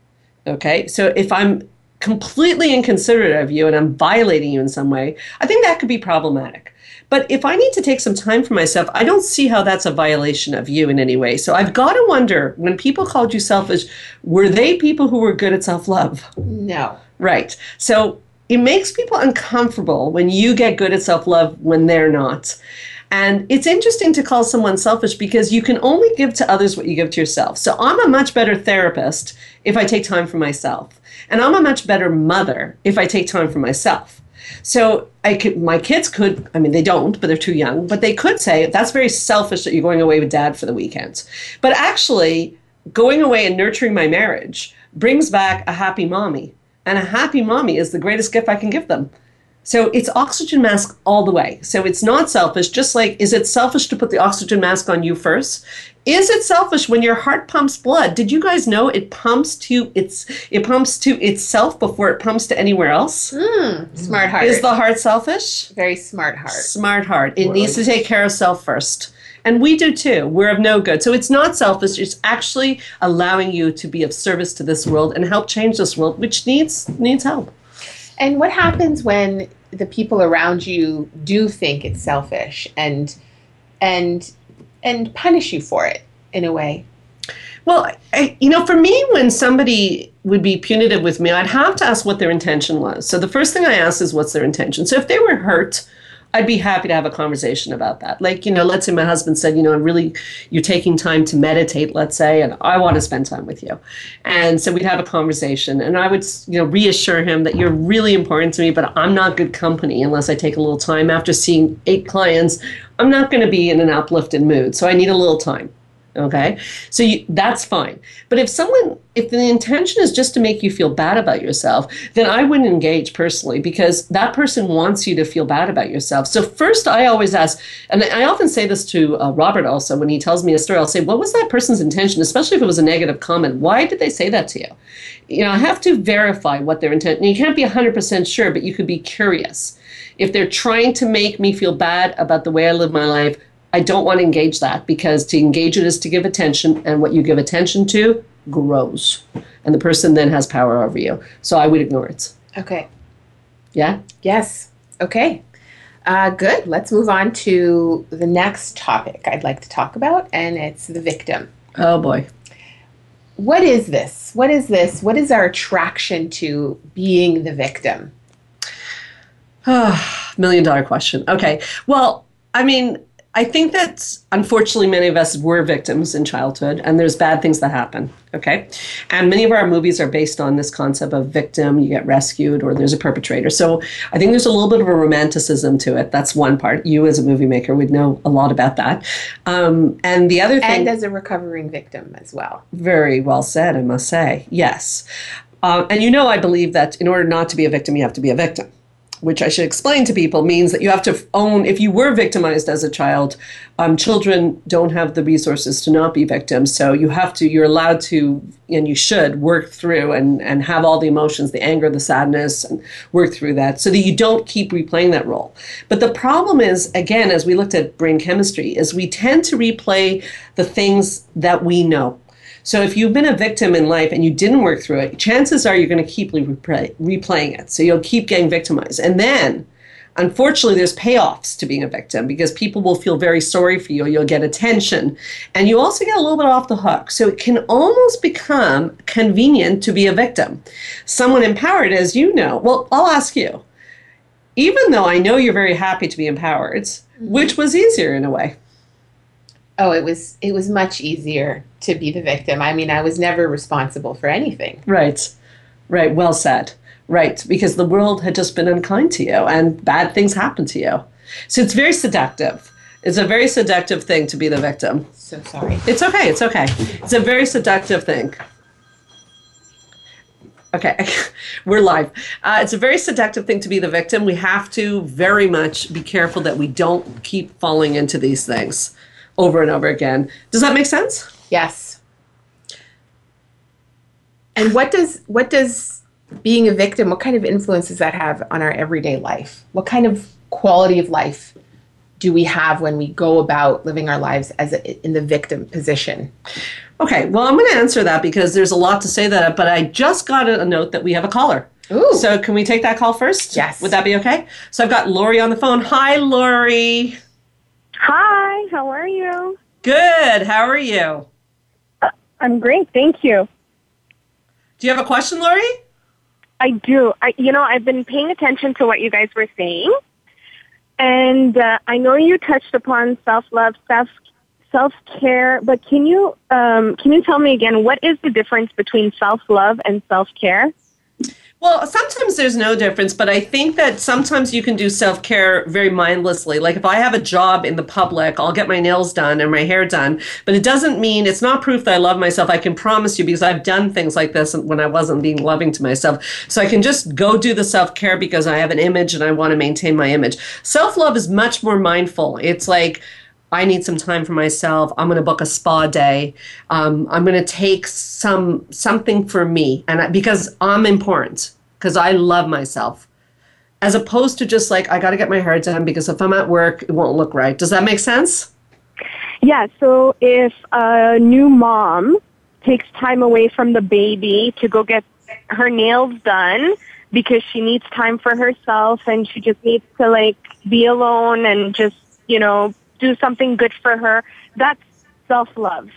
Okay, so if I'm completely inconsiderate of you and I'm violating you in some way, I think that could be problematic. But if I need to take some time for myself, I don't see how that's a violation of you in any way. So I've got to wonder when people called you selfish, were they people who were good at self love? No. Right. So it makes people uncomfortable when you get good at self love when they're not. And it's interesting to call someone selfish because you can only give to others what you give to yourself. So I'm a much better therapist if I take time for myself. And I'm a much better mother if I take time for myself. So I could, my kids could, I mean, they don't, but they're too young, but they could say, that's very selfish that you're going away with dad for the weekend. But actually, going away and nurturing my marriage brings back a happy mommy. And a happy mommy is the greatest gift I can give them. So it's oxygen mask all the way. So it's not selfish, just like is it selfish to put the oxygen mask on you first? Is it selfish when your heart pumps blood? Did you guys know it pumps to its it pumps to itself before it pumps to anywhere else? Mm, smart heart. Is the heart selfish? Very smart heart. Smart heart. It needs to take care of self first. And we do too. We're of no good. So it's not selfish. It's actually allowing you to be of service to this world and help change this world, which needs needs help. And what happens when the people around you do think it's selfish and and and punish you for it in a way? Well, I, you know, for me, when somebody would be punitive with me, I'd have to ask what their intention was. So the first thing I ask is what's their intention. So if they were hurt, I'd be happy to have a conversation about that. Like, you know, let's say my husband said, you know, I'm really, you're taking time to meditate, let's say, and I want to spend time with you. And so we'd have a conversation, and I would, you know, reassure him that you're really important to me, but I'm not good company unless I take a little time. After seeing eight clients, I'm not going to be in an uplifted mood, so I need a little time. Okay, so you, that's fine. But if someone, if the intention is just to make you feel bad about yourself, then I wouldn't engage personally because that person wants you to feel bad about yourself. So first, I always ask, and I often say this to uh, Robert also when he tells me a story. I'll say, "What was that person's intention?" Especially if it was a negative comment. Why did they say that to you? You know, I have to verify what their intent. And You can't be 100% sure, but you could be curious. If they're trying to make me feel bad about the way I live my life, I don't want to engage that because to engage it is to give attention, and what you give attention to grows. And the person then has power over you. So I would ignore it. Okay. Yeah? Yes. Okay. Uh, good. Let's move on to the next topic I'd like to talk about, and it's the victim. Oh boy. What is this? What is this? What is our attraction to being the victim? Million dollar question. Okay. Well, I mean, I think that unfortunately many of us were victims in childhood, and there's bad things that happen. Okay. And many of our movies are based on this concept of victim, you get rescued, or there's a perpetrator. So I think there's a little bit of a romanticism to it. That's one part. You, as a movie maker, would know a lot about that. Um, and the other thing. And as a recovering victim as well. Very well said, I must say. Yes. Uh, and you know, I believe that in order not to be a victim, you have to be a victim which I should explain to people, means that you have to own, if you were victimized as a child, um, children don't have the resources to not be victims. So you have to, you're allowed to, and you should work through and, and have all the emotions, the anger, the sadness, and work through that so that you don't keep replaying that role. But the problem is, again, as we looked at brain chemistry, is we tend to replay the things that we know. So if you've been a victim in life and you didn't work through it, chances are you're going to keep replay, replaying it. So you'll keep getting victimized. And then, unfortunately, there's payoffs to being a victim because people will feel very sorry for you. You'll get attention. And you also get a little bit off the hook. So it can almost become convenient to be a victim. Someone empowered, as you know, well, I'll ask you. Even though I know you're very happy to be empowered, mm-hmm. which was easier in a way? Oh, it was it was much easier to be the victim. I mean, I was never responsible for anything. Right. Right. Well said. Right. Because the world had just been unkind to you and bad things happened to you. So it's very seductive. It's a very seductive thing to be the victim. So sorry. It's okay. It's okay. It's a very seductive thing. Okay, we're live. Uh, it's a very seductive thing to be the victim. We have to very much be careful that we don't keep falling into these things over and over again. Does that make sense? Yes. And what does what does being a victim, what kind of influence does that have on our everyday life? What kind of quality of life do we have when we go about living our lives as a, in the victim position? Okay, well, I'm going to answer that because there's a lot to say that, but I just got a note that we have a caller. Ooh. So can we take that call first? Yes. Would that be okay? So I've got Lori on the phone. Hi, Lori. Hi, how are you? Good. How are you? Uh, I'm great, thank you. Do you have a question, Lori? I do. I, you know, I've been paying attention to what you guys were saying, and uh, I know you touched upon self love, self self care. But can you um, can you tell me again what is the difference between self love and self care? Well, sometimes there's no difference, but I think that sometimes you can do self care very mindlessly. Like if I have a job in the public, I'll get my nails done and my hair done, but it doesn't mean it's not proof that I love myself. I can promise you because I've done things like this when I wasn't being loving to myself. So I can just go do the self care because I have an image and I want to maintain my image. Self love is much more mindful. It's like, I need some time for myself. I'm going to book a spa day. Um, I'm going to take some something for me, and I, because I'm important, because I love myself, as opposed to just like I got to get my hair done because if I'm at work, it won't look right. Does that make sense? Yeah. So if a new mom takes time away from the baby to go get her nails done because she needs time for herself and she just needs to like be alone and just you know do something good for her. That's self love.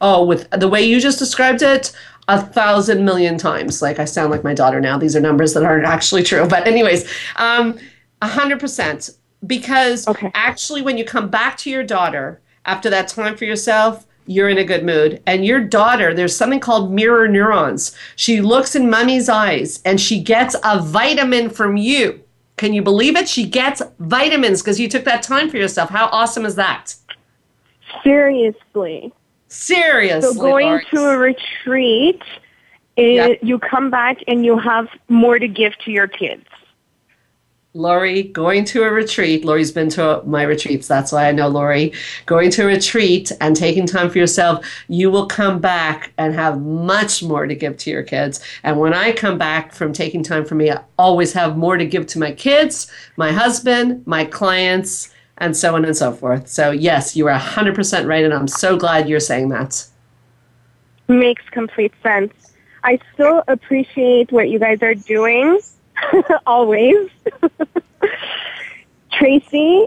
Oh, with the way you just described it, a thousand million times. Like I sound like my daughter now. These are numbers that aren't actually true. But anyways, um, a hundred percent. Because Okay. actually, when you come back to your daughter after that time for yourself, you're in a good mood. And your daughter, there's something called mirror neurons. She looks in mommy's eyes and she gets a vitamin from you. Can you believe it? She gets vitamins because you took that time for yourself. How awesome is that? Seriously. Seriously. So going Lawrence. to a retreat, it, Yep. you come back and you have more to give to your kids. Lori going to a retreat. Lori's been to my retreats. That's why I know Lori. Going to a retreat and taking time for yourself, you will come back and have much more to give to your kids. And when I come back from taking time for me, I always have more to give to my kids, my husband, my clients, and so on and so forth. So, yes, you are 100% right. And I'm so glad you're saying that. Makes complete sense. I still appreciate what you guys are doing, always. Tracey,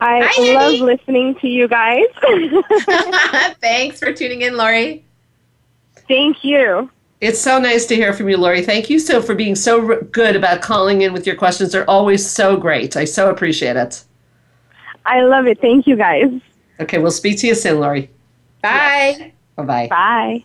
I Hi, love Annie. listening to you guys. Thanks for tuning in, Lori. Thank you. It's so nice to hear from you, Lori. Thank you so for being so r- good about calling in with your questions. They're always so great. I so appreciate it. I love it. Thank you guys. Okay, we'll speak to you soon, Lori. Bye. Bye bye. Bye.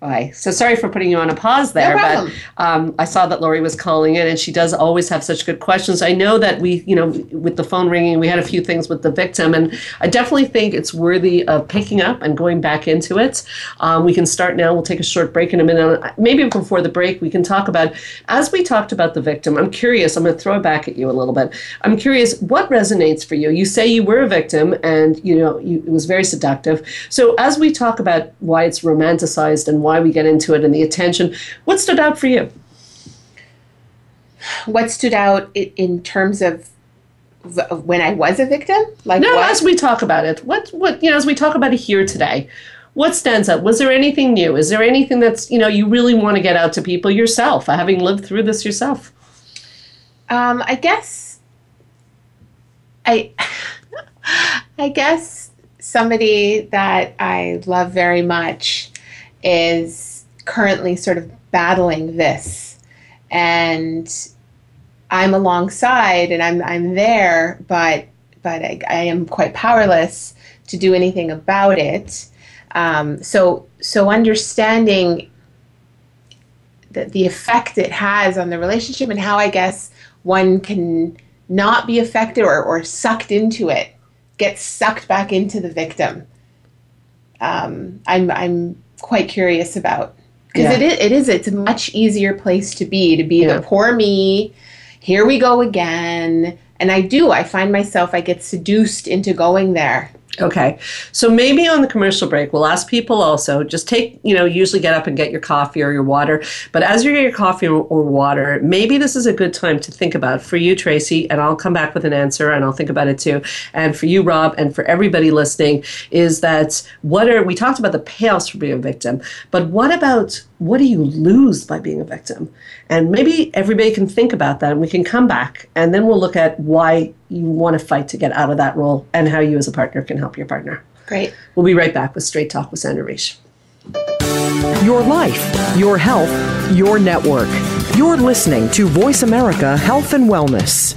Bye. So sorry for putting you on a pause there, but problem. um, I saw that Lori was calling in, and she does always have such good questions. I know that we, you know, with the phone ringing, we had a few things with the victim, and I definitely think it's worthy of picking up and going back into it. Um, we can start now. We'll take a short break in a minute. Maybe before the break, we can talk about as we talked about the victim. I'm curious. I'm going to throw it back at you a little bit. I'm curious what resonates for you. You say you were a victim, and you know you, it was very seductive. So as we talk about why it's romanticized and why we get into it and the attention, what stood out for you? What stood out in terms of of when I was a victim? Like No, what? as we talk about it, what what you know, as we talk about it here today, what stands out? Was there anything new? Is there anything that's you know you really want to get out to people yourself, having lived through this yourself? Um, I guess I I guess somebody that I love very much is currently sort of battling this and I'm alongside and I'm I'm there but but I, I am quite powerless to do anything about it. Um, so so understanding the, the effect it has on the relationship and how I guess one can not be affected or, or sucked into it, get sucked back into the victim. Um, I'm I'm quite curious about because Yeah. it is it is it's a much easier place to be to be Yeah. the poor me. Here we go again, and I do. I find myself I get seduced into going there. Okay. So maybe on the commercial break, we'll ask people also just take, you know, usually get up and get your coffee or your water. But as you get your coffee or, or water, maybe this is a good time to think about for you, Tracey, and I'll come back with an answer and I'll think about it too. And for you, Rob, and for everybody listening, is that what are, we talked about the payoffs for being a victim, but what about what do you lose by being a victim? And maybe everybody can think about that and we can come back and then we'll look at why you want to fight to get out of that role and how you as a partner can help your partner. Great. We'll be right back with Straight Talk with Sandra Reich. Your life, your health, your network. You're listening to Voice America Health and Wellness.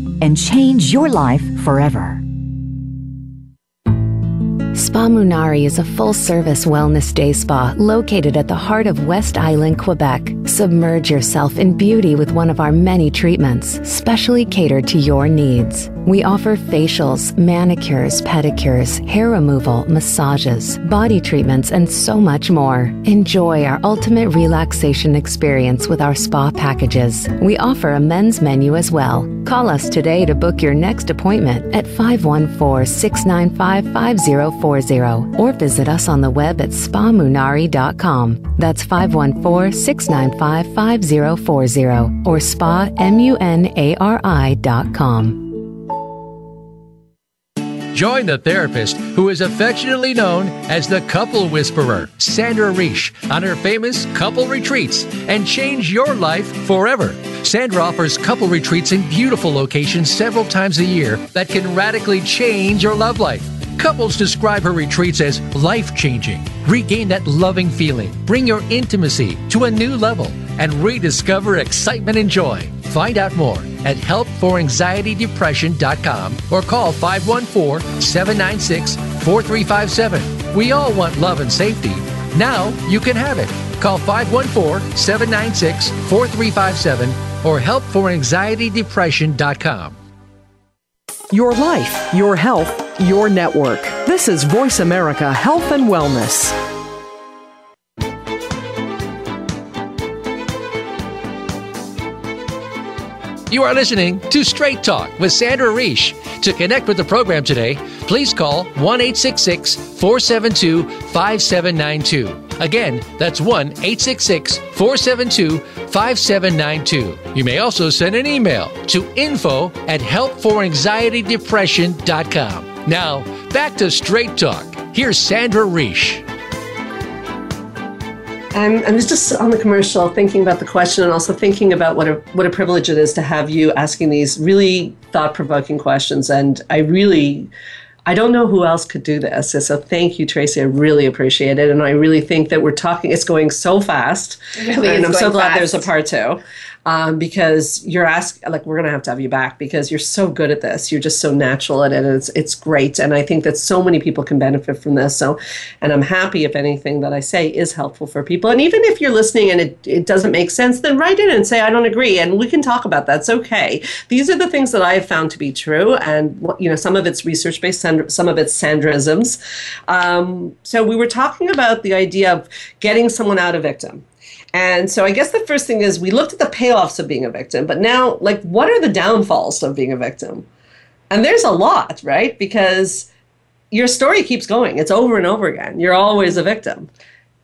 and change your life forever. Spa Munari is a full service wellness day spa located at the heart of West Island, Quebec. Submerge yourself in beauty with one of our many treatments, specially catered to your needs. We offer facials, manicures, pedicures, hair removal, massages, body treatments, and so much more. Enjoy our ultimate relaxation experience with our spa packages. We offer a men's menu as well. Call us today to book your next appointment at 514 695 5040 or visit us on the web at spamunari.com. That's 514 695 5040 or spamunari.com. Join the therapist who is affectionately known as the couple whisperer, Sandra Reich, on her famous couple retreats and change your life forever. Sandra offers couple retreats in beautiful locations several times a year that can radically change your love life. Couples describe her retreats as life changing. Regain that loving feeling, bring your intimacy to a new level, and rediscover excitement and joy. Find out more at helpforanxietydepression.com or call 514 796 4357. We all want love and safety. Now you can have it. Call 514 796 4357 or helpforanxietydepression.com. Your life, your health, your network. This is Voice America Health and Wellness. You are listening to Straight Talk with Sandra Reich. To connect with the program today, please call 1 866 472 5792. Again, that's 1 866 472 5792. You may also send an email to info at helpforanxietydepression.com. Now, back to Straight Talk. Here's Sandra Reich. I'm, I'm just on the commercial thinking about the question and also thinking about what a what a privilege it is to have you asking these really thought provoking questions. And I really I don't know who else could do this. So thank you, Tracey. I really appreciate it. And I really think that we're talking, it's going so fast. really and I'm so glad fast. there's a part two um, because you're asked, like, we're going to have to have you back because you're so good at this. You're just so natural at it. And it's, it's great. And I think that so many people can benefit from this. So, and I'm happy if anything that I say is helpful for people. And even if you're listening and it, it doesn't make sense, then write in and say, I don't agree. And we can talk about that. It's okay. These are the things that I have found to be true. And, you know, some of it's research based, some of it's Sandrisms. Um, so we were talking about the idea of getting someone out of victim. And so I guess the first thing is we looked at the payoffs of being a victim, but now, like, what are the downfalls of being a victim? And there's a lot, right? Because your story keeps going. It's over and over again. You're always a victim.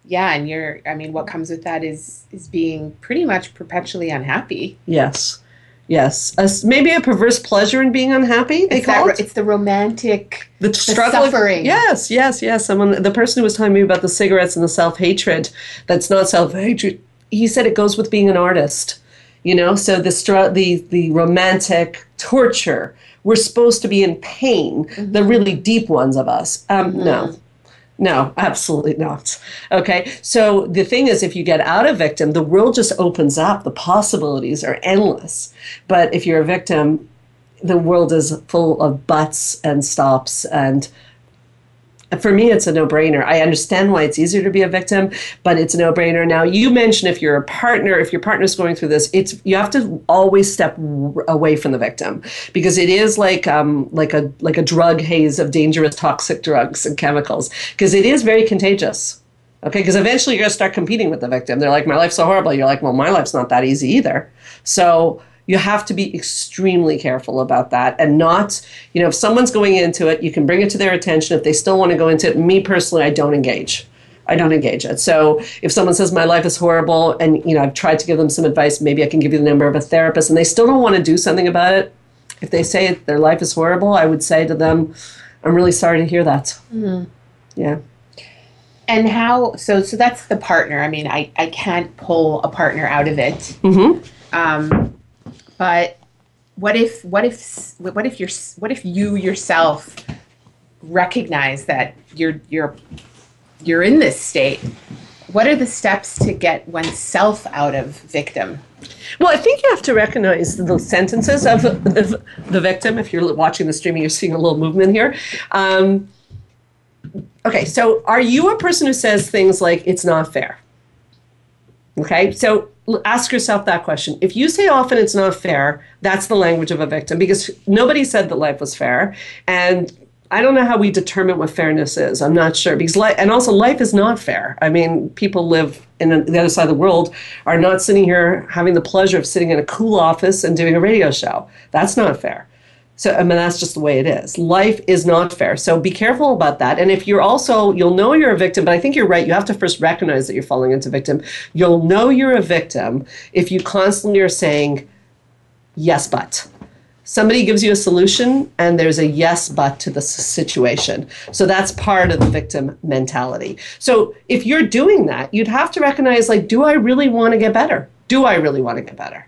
Yeah, and you're I mean what comes with that is is being pretty much perpetually unhappy. Yes. Yes. A, maybe a perverse pleasure in being unhappy, they It's call that, it. it's the romantic the struggle suffering. yes yes yes someone the person who was telling me about the cigarettes and the self-hatred that's not self-hatred he said it goes with being an artist you know so the str- the the romantic torture we're supposed to be in pain the really deep ones of us um no no, absolutely not. Okay. So the thing is, if you get out of victim, the world just opens up. The possibilities are endless. But if you're a victim, the world is full of buts and stops and for me it's a no-brainer i understand why it's easier to be a victim but it's a no-brainer now you mentioned if you're a partner if your partner's going through this it's you have to always step away from the victim because it is like um, like a like a drug haze of dangerous toxic drugs and chemicals because it is very contagious Okay, because eventually you're going to start competing with the victim. They're like, my life's so horrible. You're like, well, my life's not that easy either. So you have to be extremely careful about that and not, you know, if someone's going into it, you can bring it to their attention. If they still want to go into it, me personally, I don't engage. I don't engage it. So if someone says my life is horrible and, you know, I've tried to give them some advice, maybe I can give you the number of a therapist and they still don't want to do something about it. If they say their life is horrible, I would say to them, I'm really sorry to hear that. Yeah. and how so so that's the partner. I mean, I I can't pull a partner out of it. Mm-hmm. Um, but what if what if what if you're what if you yourself recognize that you're you're you're in this state? What are the steps to get oneself out of victim? Well, I think you have to recognize the sentences of the, the victim. If you're watching the streaming, you're seeing a little movement here. Um, okay, so are you a person who says things like, it's not fair? Okay, so ask yourself that question. If you say often it's not fair, that's the language of a victim because nobody said that life was fair. And I don't know how we determine what fairness is. I'm not sure because life, and also life is not fair. I mean, people live in the other side of the world are not sitting here having the pleasure of sitting in a cool office and doing a radio show. That's not fair. So I mean that's just the way it is. Life is not fair. So be careful about that. And if you're also you'll know you're a victim, but I think you're right. You have to first recognize that you're falling into victim. You'll know you're a victim if you constantly are saying yes but. Somebody gives you a solution and there's a yes but to the situation. So that's part of the victim mentality. So if you're doing that, you'd have to recognize like do I really want to get better? Do I really want to get better?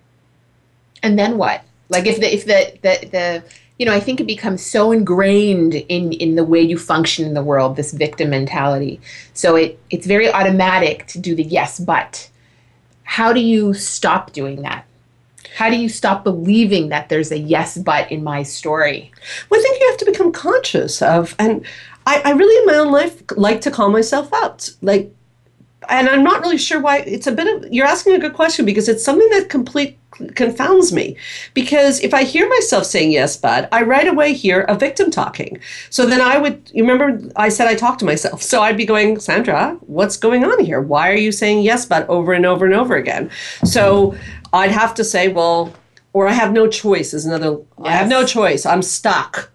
and then what like if the if the the, the you know i think it becomes so ingrained in in the way you function in the world this victim mentality. So it it's very automatic to do the yes but how do you stop doing that? How do you stop believing that there's a yes but in my story? Well, I think you have to become conscious of, and I, I really in my own life like to call myself out. Like, and I'm not really sure why. It's a bit of you're asking a good question because it's something that complete confounds me. Because if I hear myself saying yes, but I right away hear a victim talking. So then I would. You remember I said I talked to myself. So I'd be going, Sandra, what's going on here? Why are you saying yes, but over and over and over again? So I'd have to say, well or I have no choice is another. I have no choice. I'm stuck.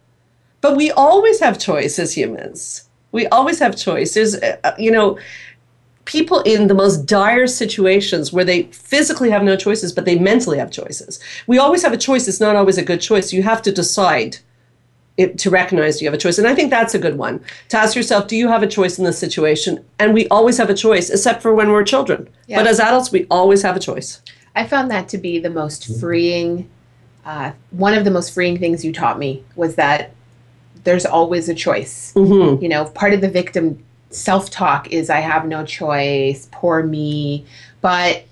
But we always have choice as humans. We always have choice. There's, uh, you know, people in the most dire situations where they physically have no choices, but they mentally have choices. We always have a choice. It's not always a good choice. You have to decide it, to recognize you have a choice. And I think that's a good one. To ask yourself, do you have a choice in this situation? And we always have a choice, except for when we're children. Yeah. But as adults, we always have a choice. I found that to be the most freeing. Uh, one of the most freeing things you taught me was that there's always a choice. Mm-hmm. You know, part of the victim self talk is I have no choice, poor me. But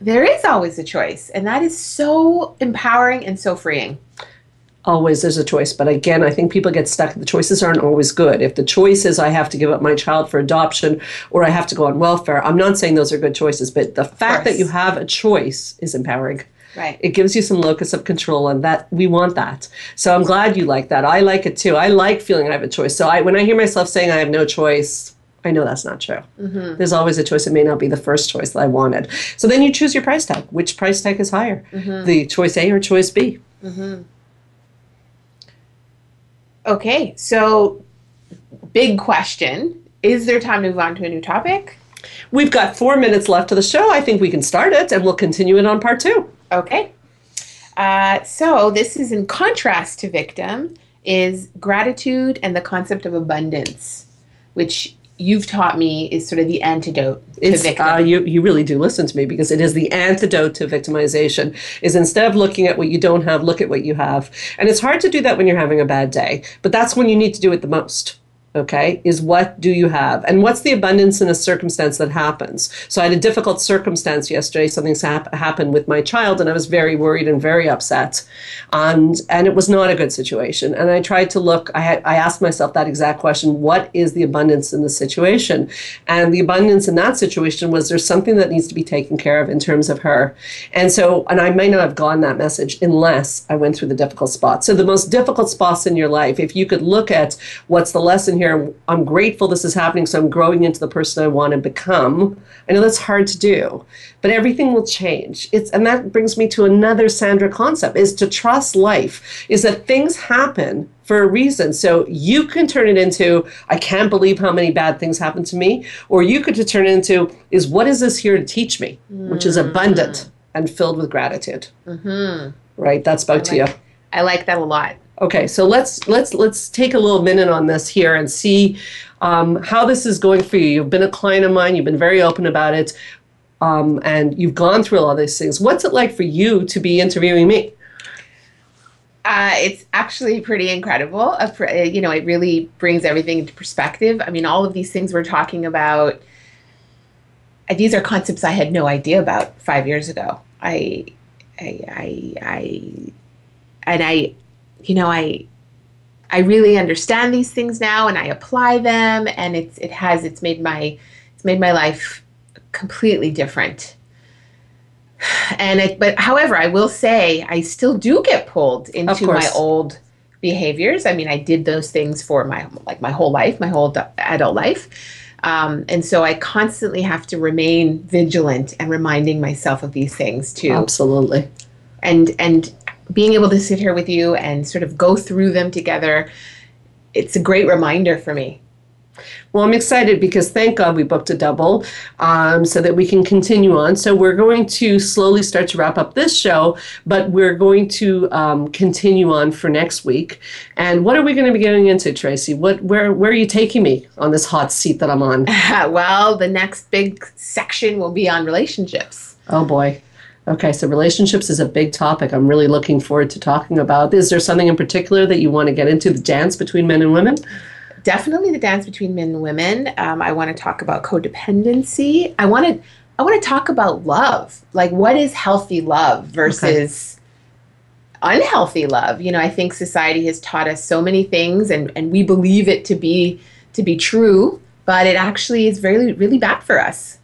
there is always a choice. And that is so empowering and so freeing. always there's a choice but again i think people get stuck the choices aren't always good if the choice is i have to give up my child for adoption or i have to go on welfare i'm not saying those are good choices but the fact that you have a choice is empowering Right. it gives you some locus of control and that we want that so i'm glad you like that i like it too i like feeling i have a choice so i when i hear myself saying i have no choice I know that's not true. Mm-hmm. There's always a choice. It may not be the first choice that I wanted. So then you choose your price tag. Which price tag is higher? Mm-hmm. The choice A or choice B? Mm-hmm. Okay. So, big question Is there time to move on to a new topic? We've got four minutes left of the show. I think we can start it and we'll continue it on part two. Okay. Uh, so this is in contrast to victim is gratitude and the concept of abundance, which you've taught me is sort of the antidote to It's, victim. uh, you, you really do listen to me because it is the antidote to victimization is instead of looking at what you don't have, look at what you have. And it's hard to do that when you're having a bad day, but that's when you need to do it the most. Okay, is what do you have? And what's the abundance in a circumstance that happens? So I had a difficult circumstance yesterday. Something's hap- happened with my child, and I was very worried and very upset. And, and it was not a good situation. And I tried to look, I, had, I asked myself that exact question what is the abundance in the situation? And the abundance in that situation was there's something that needs to be taken care of in terms of her. And so, and I may not have gotten that message unless I went through the difficult spots. So, the most difficult spots in your life, if you could look at what's the lesson here, I'm grateful this is happening, so I'm growing into the person I want to become. I know that's hard to do, but everything will change. It's and that brings me to another Sandra concept is to trust life, is that things happen for a reason. So you can turn it into, I can't believe how many bad things happened to me, or you could turn it into, is what is this here to teach me, which is abundant and filled with gratitude. Mm-hmm. Right, that spoke to you. I like that a lot. Okay, so let's let's let's take a little minute on this here and see um, how this is going for you. You've been a client of mine. You've been very open about it, um, and you've gone through all these things. What's it like for you to be interviewing me? Uh, it's actually pretty incredible. Uh, you know, it really brings everything into perspective. I mean, all of these things we're talking about, uh, these are concepts I had no idea about five years ago. I, I, I, I and I, you know, I, I really understand these things now, and I apply them, and it's it has it's made my it's made my life completely different. And it but however i will say i still do get pulled into my old behaviors. I mean i did those things for my like my whole life my whole adult life. Um, and so i constantly have to remain vigilant and reminding myself of these things too. Absolutely. and and being able to sit here with you and sort of go through them together it's a great reminder for me Well, I'm excited because thank God we booked a double um, so that we can continue on. So we're going to slowly start to wrap up this show, but we're going to um, continue on for next week. And what are we going to be getting into, Tracey? What, where, where are you taking me on this hot seat that I'm on? well the next big section will be on relationships Oh boy. Okay, so relationships is a big topic. I'm really looking forward to talking about. Is there something in particular that you want to get into? The dance between men and women? definitely the dance between men and women. Um, I want to talk about codependency. I want to I want to talk about love. Like what is healthy love versus unhealthy love? You know, I think society has taught us so many things and and we believe it to be to be true, but it actually is very really bad for us.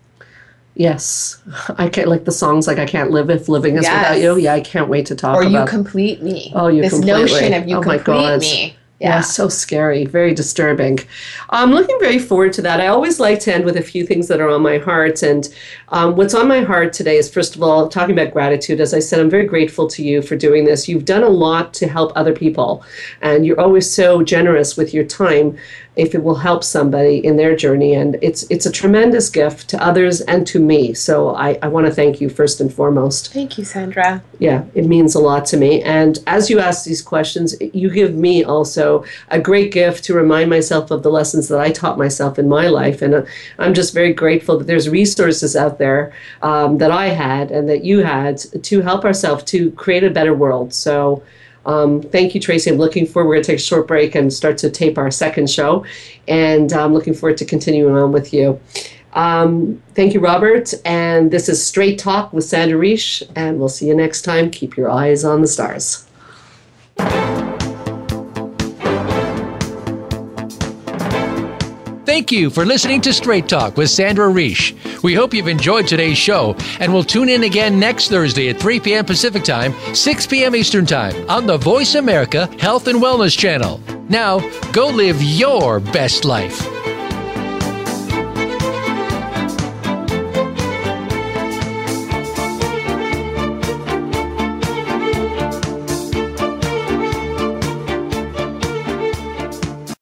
Yes, I can't like the songs like I can't live if living is without you. Yeah, I can't wait to talk about. Or you complete me. Oh, you this completely. notion of you Oh complete me. Yeah. yeah. so scary, very disturbing. I'm looking very forward to that. I always like to end with a few things that are on my heart. And um, what's on my heart today is, first of all, talking about gratitude. As I said, I'm very grateful to you for doing this. You've done a lot to help other people, and you're always so generous with your time if it will help somebody in their journey. And it's it's a tremendous gift to others and to me. So I, I want to thank you first and foremost. Thank you, Sandra. Yeah, it means a lot to me. And as you ask these questions, you give me also a great gift to remind myself of the lessons that I taught myself in my life. And uh, I'm just very grateful that there's resources out there um, that I had and that you had to help ourselves to create a better world. So um, thank you, Tracey. I'm looking forward. We're going to take a short break and start to tape our second show. And I'm looking forward to continuing on with you. Um, thank you, Robert. And this is Straight Talk with Sandra Reich. And we'll see you next time. Keep your eyes on the stars. Thank you for listening to Straight Talk with Sandra Reich. We hope you've enjoyed today's show and we'll tune in again next Thursday at 3 p.m. Pacific Time, 6 p.m. Eastern Time on the Voice America Health and Wellness Channel. Now, go live your best life.